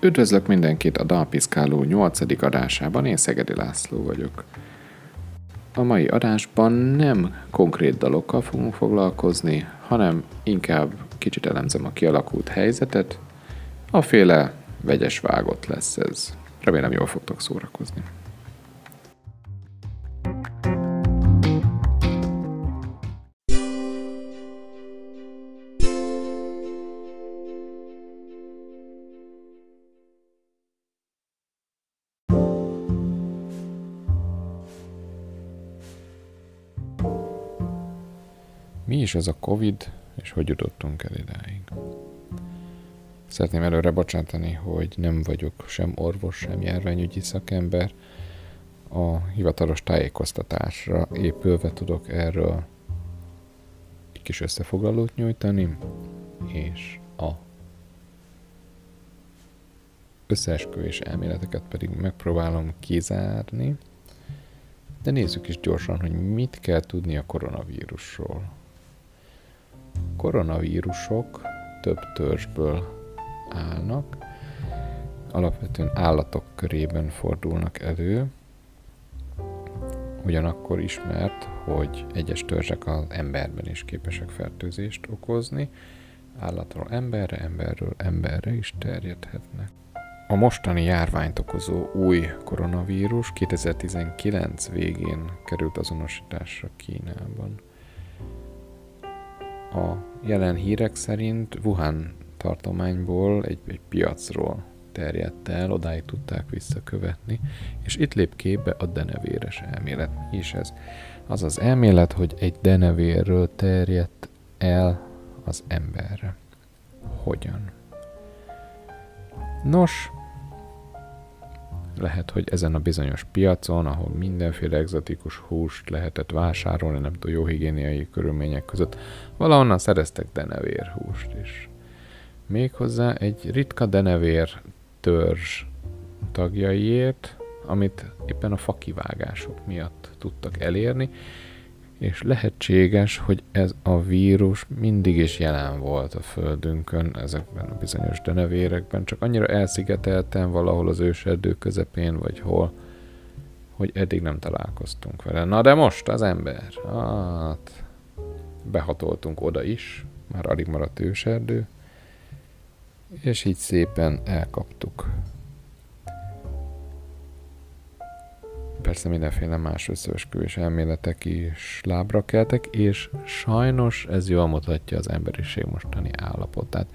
Üdvözlök mindenkit a Dalpiszkáló 8. adásában, én Szegedi László vagyok. A mai adásban nem konkrét dalokkal fogunk foglalkozni, hanem inkább kicsit elemzem a kialakult helyzetet. A féle vegyes vágott lesz ez. Remélem jól fogtok szórakozni. Is ez a Covid, és hogy jutottunk el idáig? Szeretném előre bocsátani, hogy nem vagyok sem orvos, sem járványügyi szakember. A hivatalos tájékoztatásra épülve tudok erről egy kis összefoglalót nyújtani, és a összeesküvés elméleteket pedig megpróbálom kizárni, de nézzük is gyorsan, hogy mit kell tudni a koronavírusról. Koronavírusok több törzsből állnak, alapvetően állatok körében fordulnak elő, ugyanakkor ismert, hogy egyes törzsek az emberben is képesek fertőzést okozni, állatról emberre, emberről emberre is terjedhetnek. A mostani járványt okozó új koronavírus 2019 végén került azonosításra Kínában. A jelen hírek szerint Wuhan tartományból egy, egy piacról terjedt el, odáig tudták visszakövetni, és itt lép képbe a denevéres elmélet. Mi is ez? Az az elmélet, hogy egy denevérről terjedt el az emberre. Hogyan? Nos, lehet, hogy ezen a bizonyos piacon, ahol mindenféle egzotikus húst lehetett vásárolni, nem tudom, jó higiéniai körülmények között, valahonnan szereztek denevér húst is. Méghozzá egy ritka denevér törzs tagjaiért, amit éppen a fakivágások miatt tudtak elérni, és lehetséges, hogy ez a vírus mindig is jelen volt a Földünkön, ezekben a bizonyos denevérekben, csak annyira elszigetelten valahol az őserdő közepén, vagy hol, hogy eddig nem találkoztunk vele. Na de most az ember, hát behatoltunk oda is, már alig maradt őserdő, és így szépen elkaptuk persze mindenféle más összeesküvés elméletek is lábra keltek, és sajnos ez jól mutatja az emberiség mostani állapotát.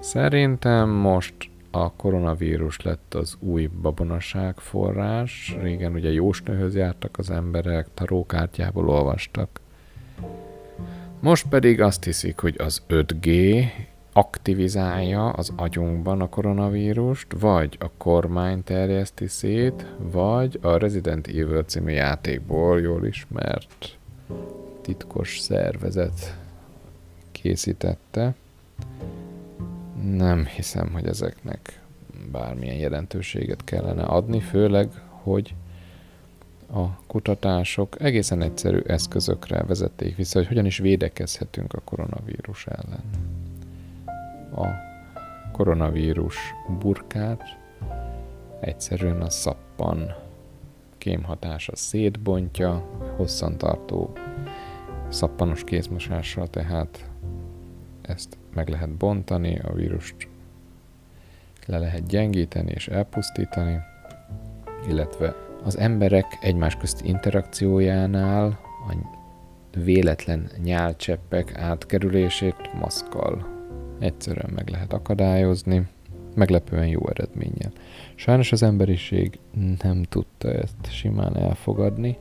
Szerintem most a koronavírus lett az új babonaság forrás. Régen ugye jósnőhöz jártak az emberek, tarókártyából olvastak. Most pedig azt hiszik, hogy az 5G aktivizálja az agyunkban a koronavírust, vagy a kormány terjeszti szét, vagy a Resident Evil című játékból jól ismert titkos szervezet készítette. Nem hiszem, hogy ezeknek bármilyen jelentőséget kellene adni, főleg, hogy a kutatások egészen egyszerű eszközökre vezették vissza, hogy hogyan is védekezhetünk a koronavírus ellen a koronavírus burkát, egyszerűen a szappan kémhatása szétbontja, hosszantartó szappanos kézmosással, tehát ezt meg lehet bontani, a vírust le lehet gyengíteni és elpusztítani, illetve az emberek egymás közti interakciójánál a véletlen nyálcseppek átkerülését maszkkal egyszerűen meg lehet akadályozni, meglepően jó eredménnyel. Sajnos az emberiség nem tudta ezt simán elfogadni.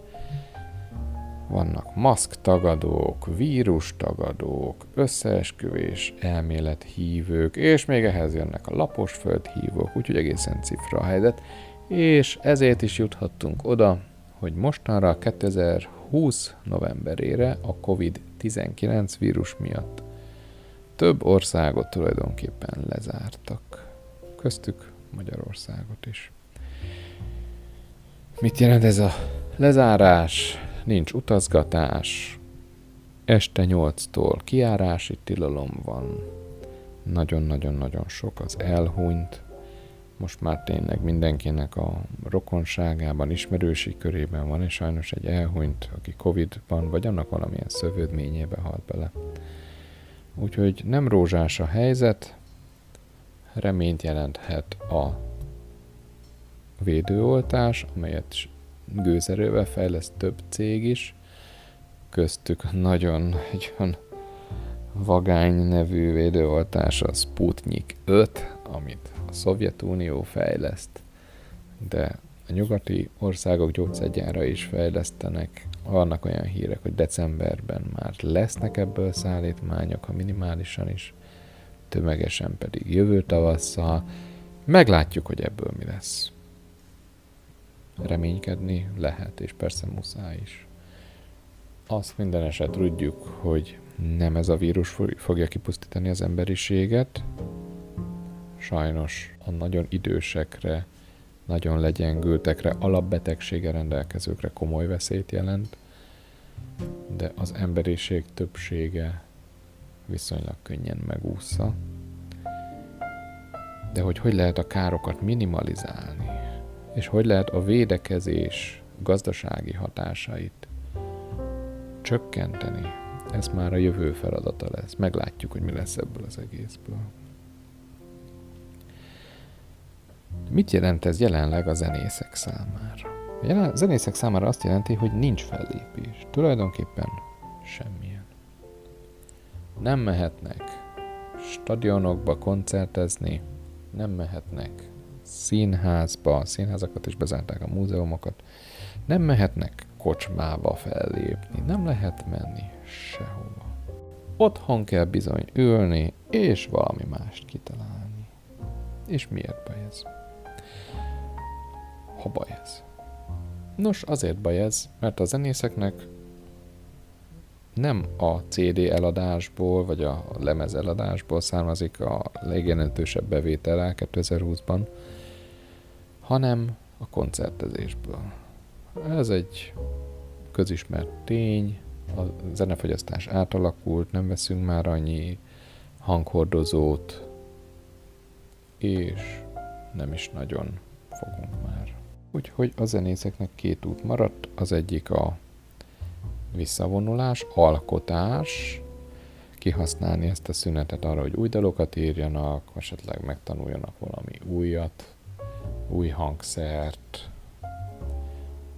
Vannak maszktagadók, vírustagadók, összeesküvés elmélethívők, és még ehhez jönnek a lapos földhívók, úgyhogy egészen cifra a helyzet. És ezért is juthattunk oda, hogy mostanra 2020 novemberére a COVID-19 vírus miatt több országot tulajdonképpen lezártak. Köztük Magyarországot is. Mit jelent ez a lezárás? Nincs utazgatás. Este 8-tól kiárási tilalom van. Nagyon-nagyon-nagyon sok az elhunyt. most már tényleg mindenkinek a rokonságában, ismerősi körében van, és sajnos egy elhunyt, aki Covid-ban, vagy annak valamilyen szövődményébe halt bele. Úgyhogy nem rózsás a helyzet, reményt jelenthet a védőoltás, amelyet gőzerővel fejleszt több cég is, köztük nagyon egy olyan vagány nevű védőoltás a Sputnik 5, amit a Szovjetunió fejleszt, de a nyugati országok gyógyszergyára is fejlesztenek. Vannak olyan hírek, hogy decemberben már lesznek ebből szállítmányok, ha minimálisan is, tömegesen pedig jövő tavasszal. Meglátjuk, hogy ebből mi lesz. Reménykedni lehet, és persze muszáj is. Azt minden eset tudjuk, hogy nem ez a vírus fogja kipusztítani az emberiséget. Sajnos a nagyon idősekre, nagyon legyengültekre, alapbetegsége rendelkezőkre komoly veszélyt jelent, de az emberiség többsége viszonylag könnyen megúszza. De hogy hogy lehet a károkat minimalizálni, és hogy lehet a védekezés gazdasági hatásait csökkenteni, ez már a jövő feladata lesz. Meglátjuk, hogy mi lesz ebből az egészből. Mit jelent ez jelenleg a zenészek számára? A zenészek számára azt jelenti, hogy nincs fellépés. Tulajdonképpen semmilyen. Nem mehetnek stadionokba koncertezni, nem mehetnek színházba, színházakat is bezárták a múzeumokat, nem mehetnek kocsmába fellépni, nem lehet menni sehova. Otthon kell bizony ülni, és valami mást kitalálni. És miért baj ez? Ha baj ez. Nos, azért baj ez, mert a zenészeknek nem a CD eladásból, vagy a lemez eladásból származik a legjelentősebb bevétel 2020-ban, hanem a koncertezésből. Ez egy közismert tény, a zenefogyasztás átalakult, nem veszünk már annyi hanghordozót, és nem is nagyon fogunk már. Úgyhogy a zenészeknek két út maradt, az egyik a visszavonulás, alkotás, kihasználni ezt a szünetet arra, hogy új dalokat írjanak, esetleg megtanuljanak valami újat, új hangszert,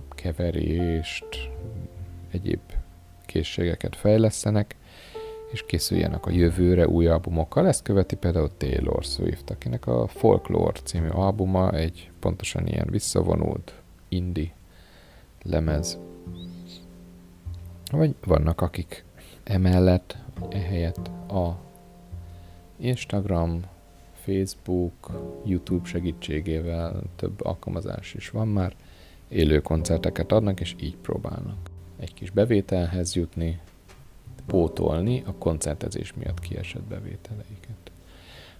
keverést, egyéb készségeket fejlesztenek, és készüljenek a jövőre új albumokkal. Ezt követi például Taylor Swift, akinek a Folklore című albuma egy pontosan ilyen visszavonult indie lemez. Vagy vannak, akik emellett, ehelyett a Instagram, Facebook, YouTube segítségével több alkalmazás is van már, élő koncerteket adnak, és így próbálnak egy kis bevételhez jutni, pótolni a koncertezés miatt kiesett bevételeiket.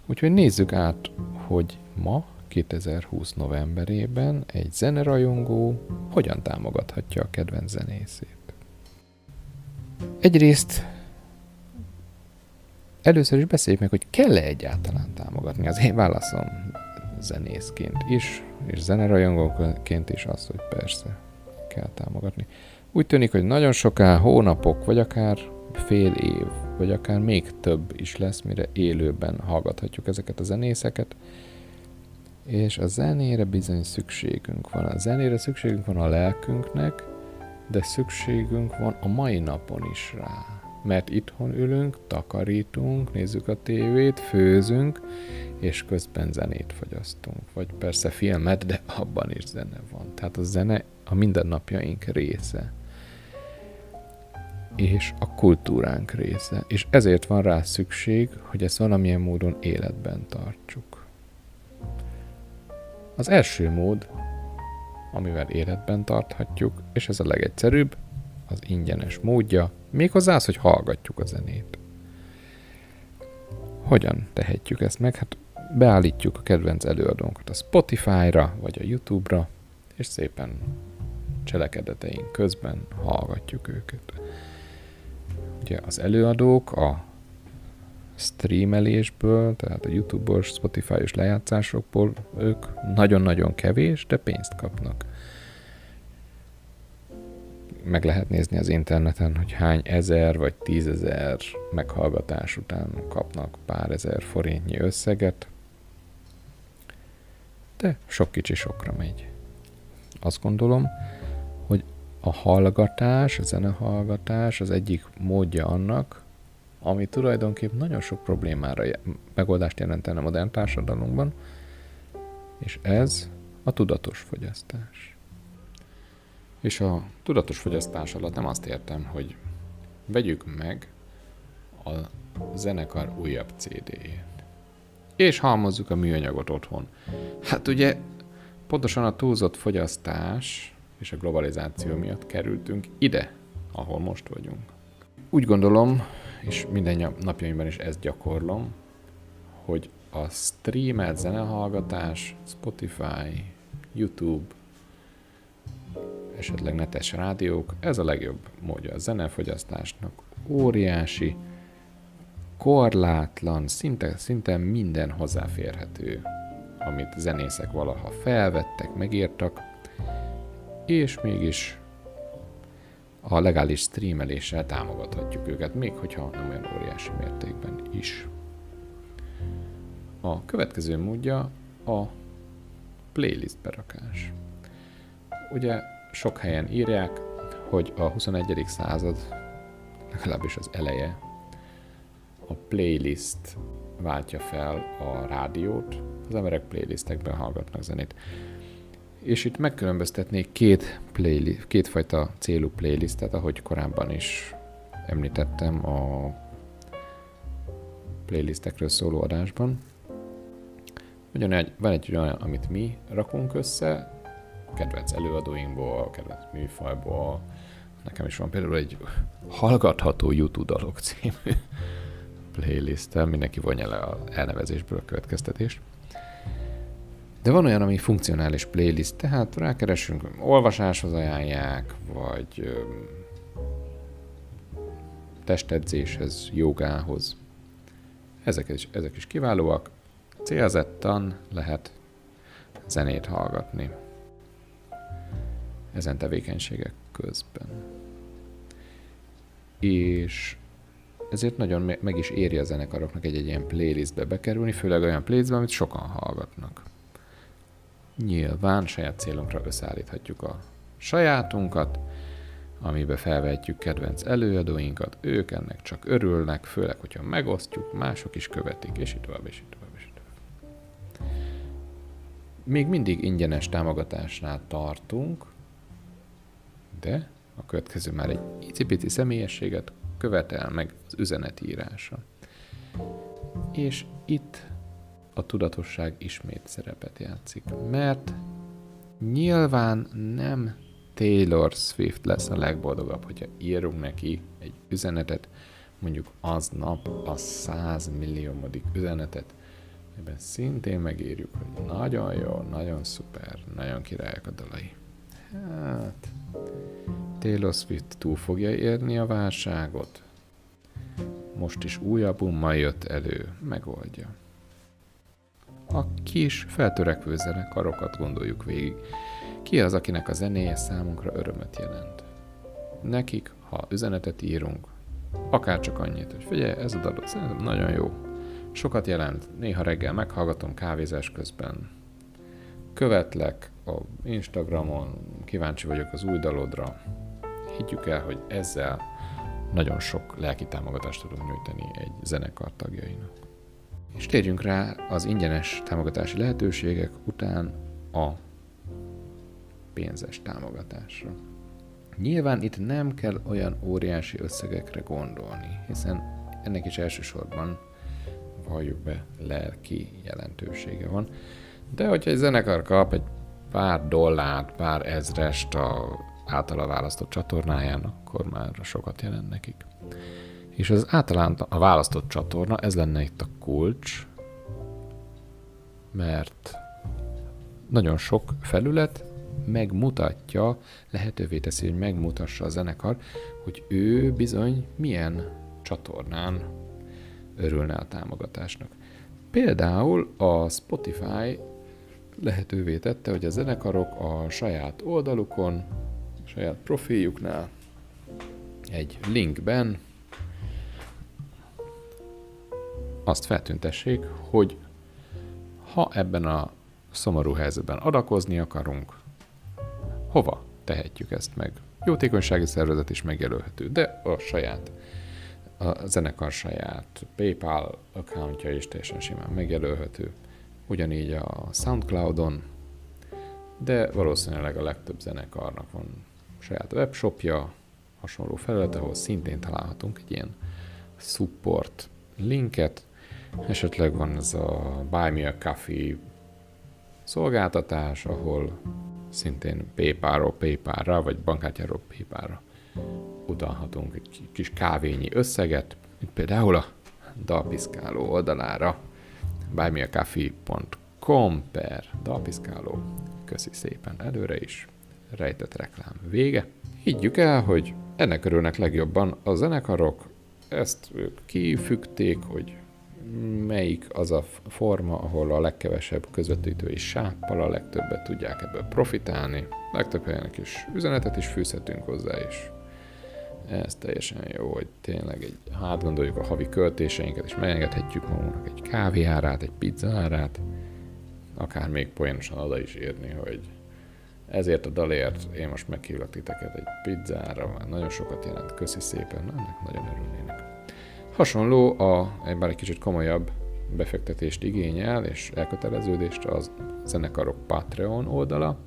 Úgyhogy nézzük át, hogy ma, 2020 novemberében egy zenerajongó hogyan támogathatja a kedvenc zenészét. Egyrészt először is beszéljük meg, hogy kell-e egyáltalán támogatni. Az én válaszom zenészként is, és zenerajongóként is az, hogy persze kell támogatni. Úgy tűnik, hogy nagyon soká, hónapok, vagy akár fél év, vagy akár még több is lesz, mire élőben hallgathatjuk ezeket a zenészeket. És a zenére bizony szükségünk van. A zenére szükségünk van a lelkünknek, de szükségünk van a mai napon is rá. Mert itthon ülünk, takarítunk, nézzük a tévét, főzünk, és közben zenét fogyasztunk. Vagy persze filmet, de abban is zene van. Tehát a zene a mindennapjaink része és a kultúránk része, és ezért van rá szükség, hogy ezt valamilyen módon életben tartsuk. Az első mód, amivel életben tarthatjuk, és ez a legegyszerűbb, az ingyenes módja, méghozzá az, hogy hallgatjuk a zenét. Hogyan tehetjük ezt meg? Hát beállítjuk a kedvenc előadónkat a Spotify-ra, vagy a YouTube-ra, és szépen cselekedeteink közben hallgatjuk őket. Ugye az előadók a streamelésből, tehát a YouTube-os, Spotify-os lejátszásokból ők nagyon-nagyon kevés, de pénzt kapnak. Meg lehet nézni az interneten, hogy hány ezer vagy tízezer meghallgatás után kapnak pár ezer forintnyi összeget, de sok kicsi sokra megy. Azt gondolom, a hallgatás, a zenehallgatás az egyik módja annak, ami tulajdonképp nagyon sok problémára megoldást jelentene a modern társadalomban, és ez a tudatos fogyasztás. És a tudatos fogyasztás alatt nem azt értem, hogy vegyük meg a zenekar újabb CD-jét. És halmozzuk a műanyagot otthon. Hát ugye pontosan a túlzott fogyasztás és a globalizáció miatt kerültünk ide, ahol most vagyunk. Úgy gondolom, és minden napjaimban is ezt gyakorlom, hogy a streamelt zenehallgatás, Spotify, YouTube, esetleg netes rádiók, ez a legjobb módja a zenefogyasztásnak. Óriási, korlátlan, szinte, szinte minden hozzáférhető, amit zenészek valaha felvettek, megírtak, és mégis a legális streameléssel támogathatjuk őket, még hogyha nem olyan óriási mértékben is. A következő módja a playlist berakás. Ugye sok helyen írják, hogy a 21. század, legalábbis az eleje, a playlist váltja fel a rádiót, az emberek playlistekben hallgatnak zenét. És itt megkülönböztetnék két, playlist, kétfajta célú playlistet, ahogy korábban is említettem a playlistekről szóló adásban. Ugyanegy, van egy olyan, amit mi rakunk össze, kedvenc előadóinkból, kedvenc műfajból. Nekem is van például egy hallgatható YouTube dalok című playlist mindenki vonja le a elnevezésből a következtetést. De van olyan, ami funkcionális playlist, tehát rákeresünk, olvasáshoz ajánlják, vagy testedzéshez, jogához. Ezek is, ezek is kiválóak. Célzettan lehet zenét hallgatni ezen tevékenységek közben. És ezért nagyon meg is éri a zenekaroknak egy-egy ilyen playlistbe bekerülni, főleg olyan playlistbe, amit sokan hallgatnak. Nyilván saját célunkra összeállíthatjuk a sajátunkat, amiben felvetjük kedvenc előadóinkat, ők ennek csak örülnek, főleg, hogyha megosztjuk, mások is követik, és így tovább, és így tovább, és így tovább. Még mindig ingyenes támogatásnál tartunk, de a következő már egy icipici személyességet követel meg az üzenetírása. És itt a tudatosság ismét szerepet játszik, mert nyilván nem Taylor Swift lesz a legboldogabb, hogyha írunk neki egy üzenetet, mondjuk aznap a 100 milliómodik üzenetet, ebben szintén megírjuk, hogy nagyon jó, nagyon szuper, nagyon királyok a dalai. Hát, Taylor Swift túl fogja érni a válságot? Most is új albummal jött elő, megoldja. A kis, feltörekvő zenekarokat gondoljuk végig. Ki az, akinek a zenéje számunkra örömöt jelent? Nekik, ha üzenetet írunk, akár csak annyit, hogy figyelj, ez a dalot szerintem nagyon jó. Sokat jelent, néha reggel meghallgatom kávézás közben. Követlek a Instagramon, kíváncsi vagyok az új dalodra. Higgyük el, hogy ezzel nagyon sok lelki támogatást tudunk nyújtani egy zenekar tagjainak. És térjünk rá az ingyenes támogatási lehetőségek után a pénzes támogatásra. Nyilván itt nem kell olyan óriási összegekre gondolni, hiszen ennek is elsősorban valljuk be lelki jelentősége van. De hogyha egy zenekar kap egy pár dollárt, pár ezrest a általa választott csatornáján, akkor már sokat jelent nekik. És az általán a választott csatorna, ez lenne itt a kulcs, mert nagyon sok felület megmutatja, lehetővé teszi, hogy megmutassa a zenekar, hogy ő bizony milyen csatornán örülne a támogatásnak. Például a Spotify lehetővé tette, hogy a zenekarok a saját oldalukon, a saját profiljuknál egy linkben azt feltüntessék, hogy ha ebben a szomorú helyzetben adakozni akarunk, hova tehetjük ezt meg? Jótékonysági szervezet is megjelölhető, de a saját, a zenekar saját PayPal accountja is teljesen simán megjelölhető. Ugyanígy a Soundcloudon, de valószínűleg a legtöbb zenekarnak van saját webshopja, hasonló felület, ahol szintén találhatunk egy ilyen support linket, esetleg van ez a Buy Me a Coffee szolgáltatás, ahol szintén PayPal-ról PayPal-ra, vagy bankkártyáról PayPal-ra utalhatunk egy kis kávényi összeget, mint például a dalpiszkáló oldalára buymeacoffee.com per dalpiszkáló. Köszi szépen előre is. Rejtett reklám vége. Higgyük el, hogy ennek örülnek legjobban a zenekarok, ezt ők kifügték, hogy melyik az a forma, ahol a legkevesebb közvetítői sáppal a legtöbbet tudják ebből profitálni. Legtöbb helyenek is üzenetet is fűzhetünk hozzá, és ez teljesen jó, hogy tényleg egy, hát gondoljuk a havi költéseinket, és megengedhetjük magunknak egy kávé árát, egy pizza árát, akár még poénosan oda is írni, hogy ezért a dalért én most meghívlak titeket egy pizzára, már nagyon sokat jelent, köszi szépen, ennek nagyon örülnének. Hasonló, a, bár egy kicsit komolyabb befektetést igényel, és elköteleződést az zenekarok Patreon oldala,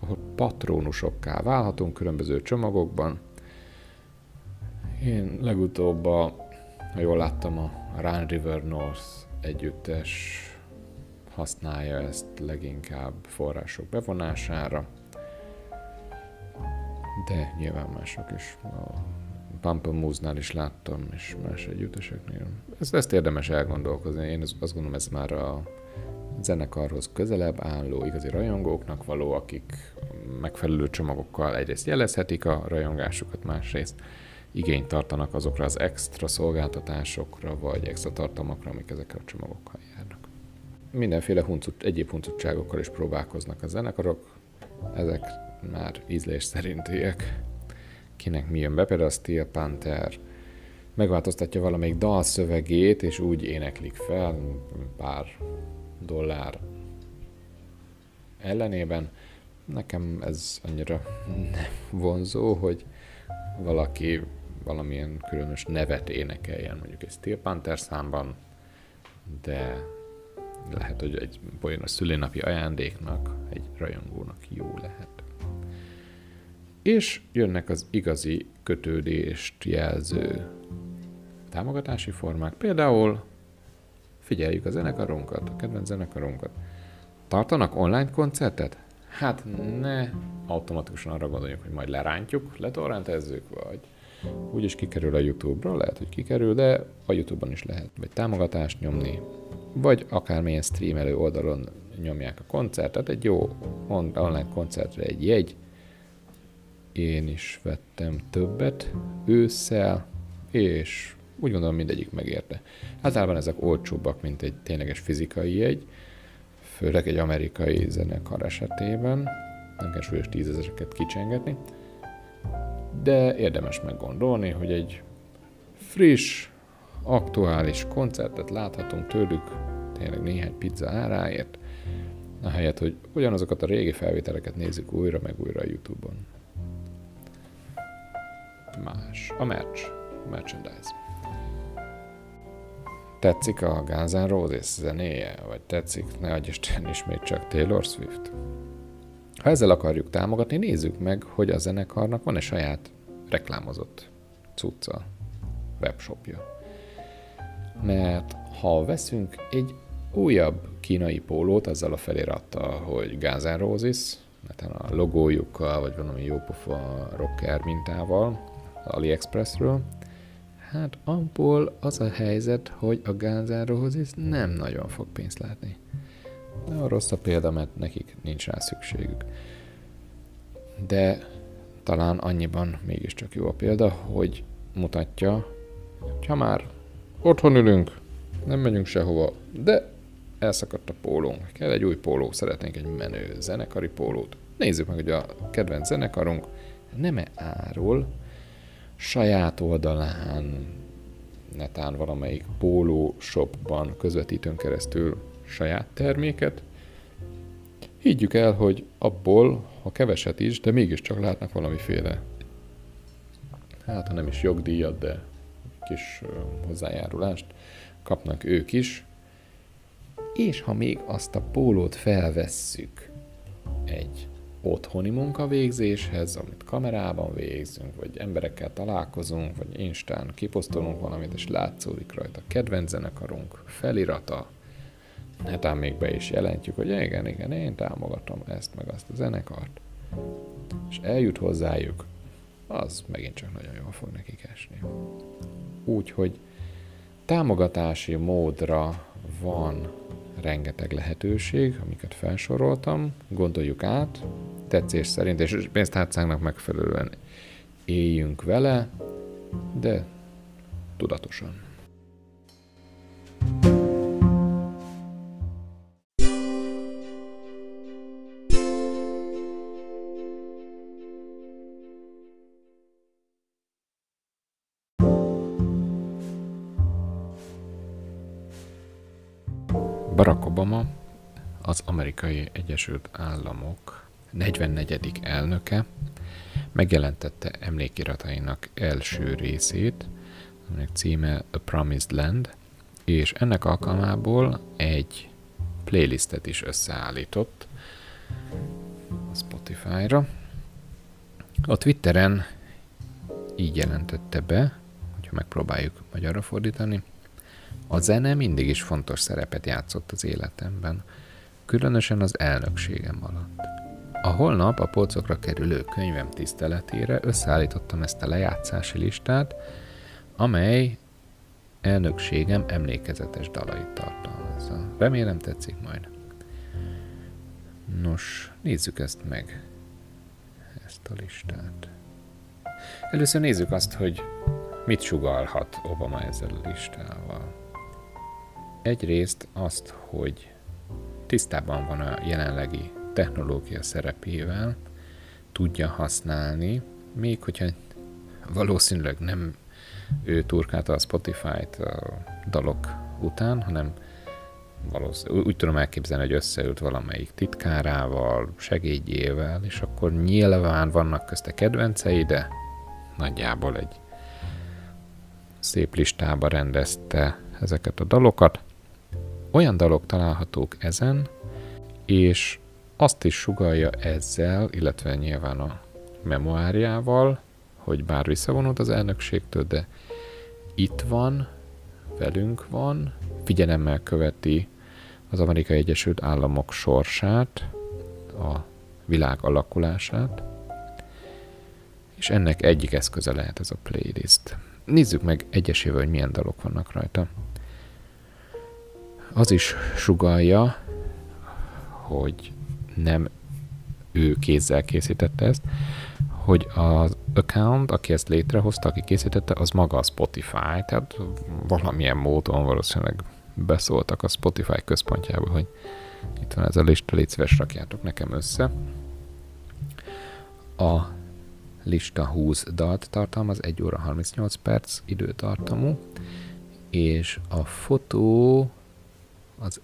ahol patronusokká válhatunk különböző csomagokban. Én legutóbb, a, ha jól láttam, a Run River North együttes használja ezt leginkább források bevonására, de nyilván mások is. A Pampamousse-nál is láttam, és más együtteseknél. Ezt, ezt érdemes elgondolkozni. Én azt gondolom, ez már a zenekarhoz közelebb álló igazi rajongóknak való, akik megfelelő csomagokkal egyrészt jelezhetik a rajongásukat, másrészt igényt tartanak azokra az extra szolgáltatásokra, vagy extra tartalmakra, amik ezekkel a csomagokkal járnak. Mindenféle huncut, egyéb huncutságokkal is próbálkoznak a zenekarok, ezek már ízlés szerintiek kinek mi jön be, például a Steel Panther megváltoztatja valamelyik dal szövegét, és úgy éneklik fel pár dollár ellenében. Nekem ez annyira vonzó, hogy valaki valamilyen különös nevet énekeljen, mondjuk egy Steel Panther számban, de lehet, hogy egy olyan a szülinapi ajándéknak, egy rajongónak jó lehet és jönnek az igazi kötődést jelző támogatási formák. Például figyeljük a zenekarunkat, a kedvenc zenekarunkat. Tartanak online koncertet? Hát ne automatikusan arra gondoljuk, hogy majd lerántjuk, letorrentezzük, vagy úgyis kikerül a YouTube-ra, lehet, hogy kikerül, de a YouTube-on is lehet, vagy támogatást nyomni, vagy akármilyen streamelő oldalon nyomják a koncertet, egy jó online koncertre egy jegy, én is vettem többet ősszel, és úgy gondolom mindegyik megérte. Általában ezek olcsóbbak, mint egy tényleges fizikai jegy, főleg egy amerikai zenekar esetében, nem kell súlyos tízezereket kicsengetni, de érdemes meggondolni, hogy egy friss, aktuális koncertet láthatunk tőlük, tényleg néhány pizza áráért, ahelyett, hogy ugyanazokat a régi felvételeket nézzük újra meg újra a Youtube-on más. A merch. A merchandise. Tetszik a Guns N' Roses zenéje? Vagy tetszik, ne adj Isten ismét csak Taylor Swift? Ha ezzel akarjuk támogatni, nézzük meg, hogy a zenekarnak van-e saját reklámozott cucca, webshopja. Mert ha veszünk egy újabb kínai pólót, azzal a felirattal, hogy Guns N' Roses, mert a logójukkal, vagy valami jópofa rocker mintával, AliExpressről. Hát abból az a helyzet, hogy a N' Roses nem nagyon fog pénzt látni. De a rossz a példa, mert nekik nincs rá szükségük. De talán annyiban mégiscsak jó a példa, hogy mutatja, hogy ha már otthon ülünk, nem megyünk sehova, de elszakadt a pólónk. Kell egy új póló, szeretnénk egy menő zenekari pólót. Nézzük meg, hogy a kedvenc zenekarunk nem-e árul saját oldalán, netán valamelyik póló shopban közvetítőn keresztül saját terméket. Higgyük el, hogy abból, ha keveset is, de mégiscsak látnak valamiféle, hát ha nem is jogdíjat, de kis hozzájárulást kapnak ők is. És ha még azt a pólót felvesszük egy otthoni munkavégzéshez, amit kamerában végzünk, vagy emberekkel találkozunk, vagy Instán kiposztolunk valamit, és látszódik rajta. Kedvenc zenekarunk felirata, netán még be is jelentjük, hogy igen, igen, én támogatom ezt, meg azt a zenekart, és eljut hozzájuk, az megint csak nagyon jól fog nekik esni. Úgyhogy támogatási módra van rengeteg lehetőség, amiket felsoroltam, gondoljuk át, tetszés szerint, és pénztárcánknak megfelelően éljünk vele, de tudatosan. Amerikai Egyesült Államok 44. elnöke megjelentette emlékiratainak első részét, aminek címe A Promised Land, és ennek alkalmából egy playlistet is összeállított a Spotify-ra. A Twitteren így jelentette be, hogyha megpróbáljuk magyarra fordítani, a zene mindig is fontos szerepet játszott az életemben, különösen az elnökségem alatt. A holnap a polcokra kerülő könyvem tiszteletére összeállítottam ezt a lejátszási listát, amely elnökségem emlékezetes dalait tartalmazza. Remélem tetszik majd. Nos, nézzük ezt meg, ezt a listát. Először nézzük azt, hogy mit sugalhat Obama ezzel a listával. Egyrészt azt, hogy tisztában van a jelenlegi technológia szerepével, tudja használni, még hogyha valószínűleg nem ő turkálta a Spotify-t a dalok után, hanem valószínűleg úgy tudom elképzelni, hogy összeült valamelyik titkárával, segédjével, és akkor nyilván vannak közte kedvencei, de nagyjából egy szép listába rendezte ezeket a dalokat, olyan dalok találhatók ezen, és azt is sugalja ezzel, illetve nyilván a memoáriával, hogy bár visszavonult az elnökségtől, de itt van, velünk van, figyelemmel követi az Amerikai Egyesült Államok sorsát, a világ alakulását, és ennek egyik eszköze lehet ez a playlist. Nézzük meg egyesével, hogy milyen dalok vannak rajta az is sugalja, hogy nem ő kézzel készítette ezt, hogy az account, aki ezt létrehozta, aki készítette, az maga a Spotify, tehát valamilyen módon valószínűleg beszóltak a Spotify központjába, hogy itt van ez a lista, légy szíves, rakjátok nekem össze. A lista 20 dalt tartalmaz, 1 óra 38 perc időtartamú, és a fotó az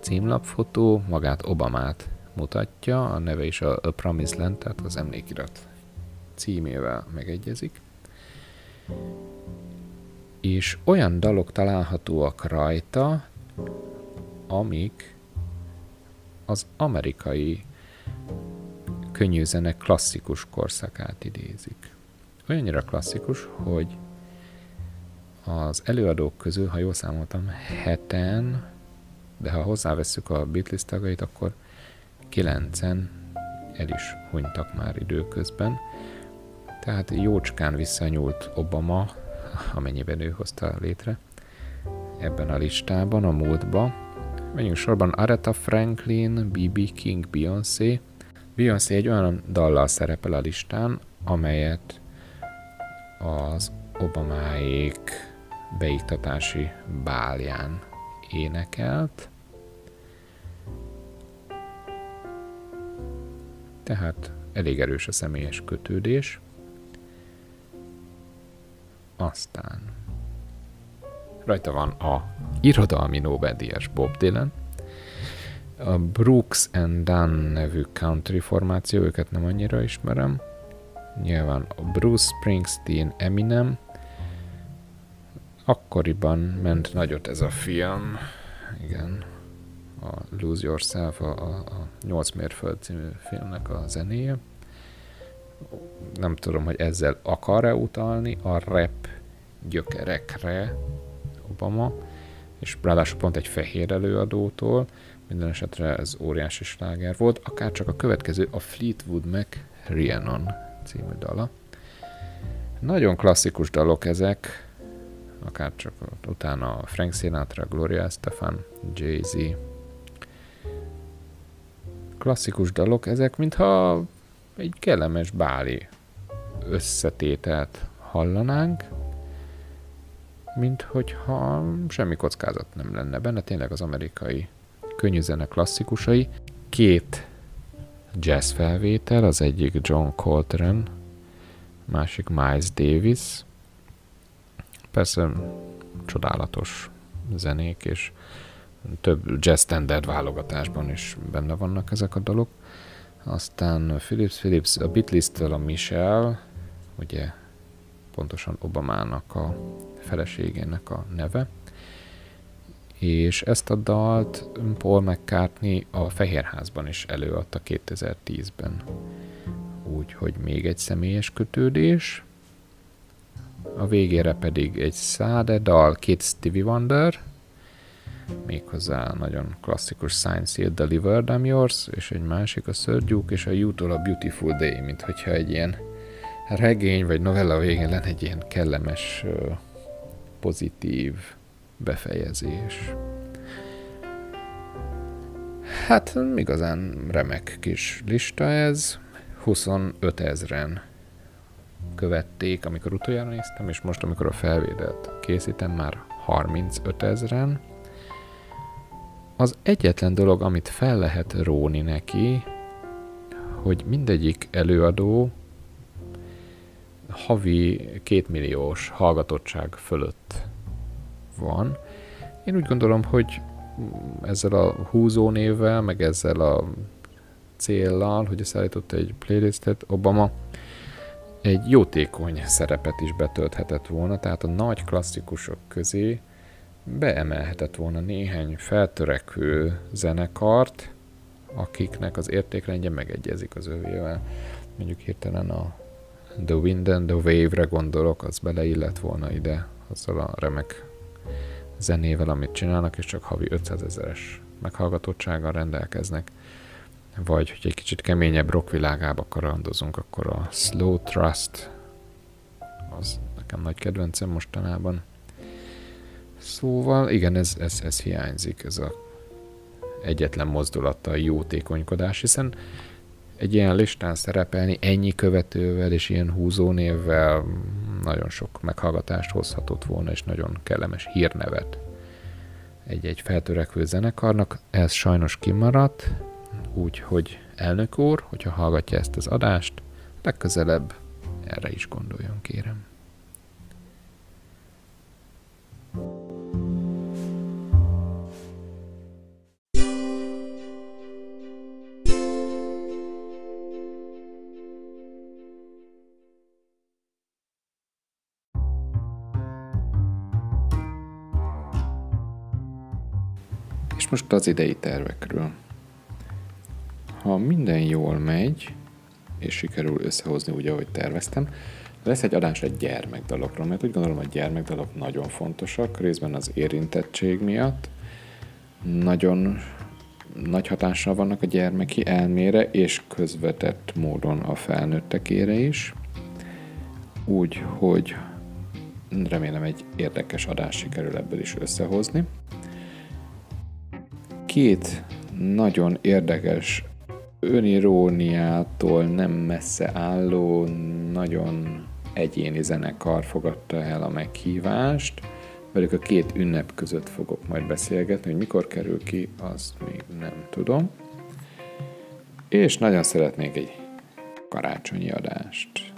címlapfotó magát Obamát mutatja, a neve is a, a Promise Land, tehát az emlékirat címével megegyezik. És olyan dalok találhatóak rajta, amik az amerikai könnyűzene klasszikus korszakát idézik. Olyannyira klasszikus, hogy az előadók közül, ha jól számoltam, heten, de ha hozzáveszünk a Beatles tagait, akkor kilencen el is hunytak már időközben. Tehát jócskán visszanyúlt Obama, amennyiben ő hozta létre, ebben a listában, a múltba. Menjünk sorban Aretha Franklin, B.B. King, Beyoncé. Beyoncé egy olyan dallal szerepel a listán, amelyet az Obamáék beiktatási bálján énekelt. Tehát elég erős a személyes kötődés. Aztán rajta van a irodalmi Nobel-díjas Bob Dylan, a Brooks and Dunn nevű country formáció, őket nem annyira ismerem. Nyilván a Bruce Springsteen, Eminem. Akkoriban ment nagyot ez a film, igen, a Lose Yourself, a, a, a 8 mérföld című filmnek a zenéje. Nem tudom, hogy ezzel akar-e utalni a rap gyökerekre Obama, és ráadásul pont egy fehér előadótól, minden esetre ez óriási sláger volt, akár csak a következő a Fleetwood Mac Rhiannon című dala. Nagyon klasszikus dalok ezek, akár csak utána Frank Sinatra, Gloria Estefan, Jay-Z. Klasszikus dalok ezek, mintha egy kellemes báli összetételt hallanánk, mint hogyha semmi kockázat nem lenne benne, tényleg az amerikai könnyű zene klasszikusai. Két jazz felvétel, az egyik John Coltrane, másik Miles Davis. Persze csodálatos zenék, és több jazz standard válogatásban is benne vannak ezek a dalok. Aztán Philips Philips, a Beatles-től a Michelle, ugye pontosan Obamának a feleségének a neve és ezt a dalt Paul McCartney a Fehérházban is előadta 2010-ben. Úgyhogy még egy személyes kötődés, a végére pedig egy száde dal, két Stevie Wonder, méghozzá nagyon klasszikus Science Hill Delivered I'm Yours, és egy másik a Duke, és a you a Beautiful Day, mint hogyha egy ilyen regény vagy novella végén lenne egy ilyen kellemes, pozitív befejezés. Hát igazán remek kis lista ez. 25 ezeren követték, amikor utoljára néztem, és most, amikor a felvételt készítem, már 35 ezeren. Az egyetlen dolog, amit fel lehet róni neki, hogy mindegyik előadó havi kétmilliós hallgatottság fölött van. Én úgy gondolom, hogy ezzel a húzó névvel, meg ezzel a céllal, hogy összeállított egy playlistet, Obama egy jótékony szerepet is betölthetett volna, tehát a nagy klasszikusok közé beemelhetett volna néhány feltörekvő zenekart, akiknek az értékrendje megegyezik az övével. Mondjuk hirtelen a The Wind and the Wave-re gondolok, az beleillett volna ide, azzal a remek zenével, amit csinálnak, és csak havi 500 ezeres meghallgatottsággal rendelkeznek. Vagy, hogy egy kicsit keményebb rockvilágába karandozunk, akkor a Slow Trust az nekem nagy kedvencem mostanában. Szóval igen, ez, ez, ez hiányzik, ez a egyetlen mozdulata a jótékonykodás, hiszen egy ilyen listán szerepelni ennyi követővel és ilyen húzónévvel nagyon sok meghallgatást hozhatott volna, és nagyon kellemes hírnevet egy-egy feltörekvő zenekarnak. Ez sajnos kimaradt, úgyhogy elnök úr, hogyha hallgatja ezt az adást, legközelebb erre is gondoljon, kérem. És most az idei tervekről. Ha minden jól megy, és sikerül összehozni úgy, ahogy terveztem, lesz egy adás egy gyermekdalokról, mert úgy gondolom, hogy gyermekdalok nagyon fontosak, részben az érintettség miatt. Nagyon nagy hatással vannak a gyermeki elmére, és közvetett módon a felnőttekére is. Úgy, hogy remélem egy érdekes adás sikerül ebből is összehozni két nagyon érdekes öniróniától nem messze álló, nagyon egyéni zenekar fogadta el a meghívást. velük a két ünnep között fogok majd beszélgetni, hogy mikor kerül ki, azt még nem tudom. És nagyon szeretnék egy karácsonyi adást.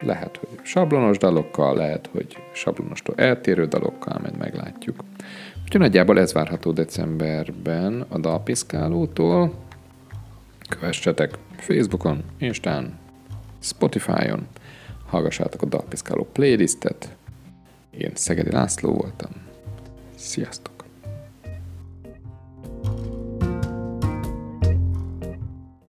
Lehet, hogy sablonos dalokkal, lehet, hogy sablonostól eltérő dalokkal, majd meglátjuk. Úgyhogy nagyjából ez várható decemberben a Dalpiszkálótól. Kövessetek Facebookon, Instán, Spotify-on, hallgassátok a Dalpiszkáló playlistet. Én Szegedi László voltam. Sziasztok!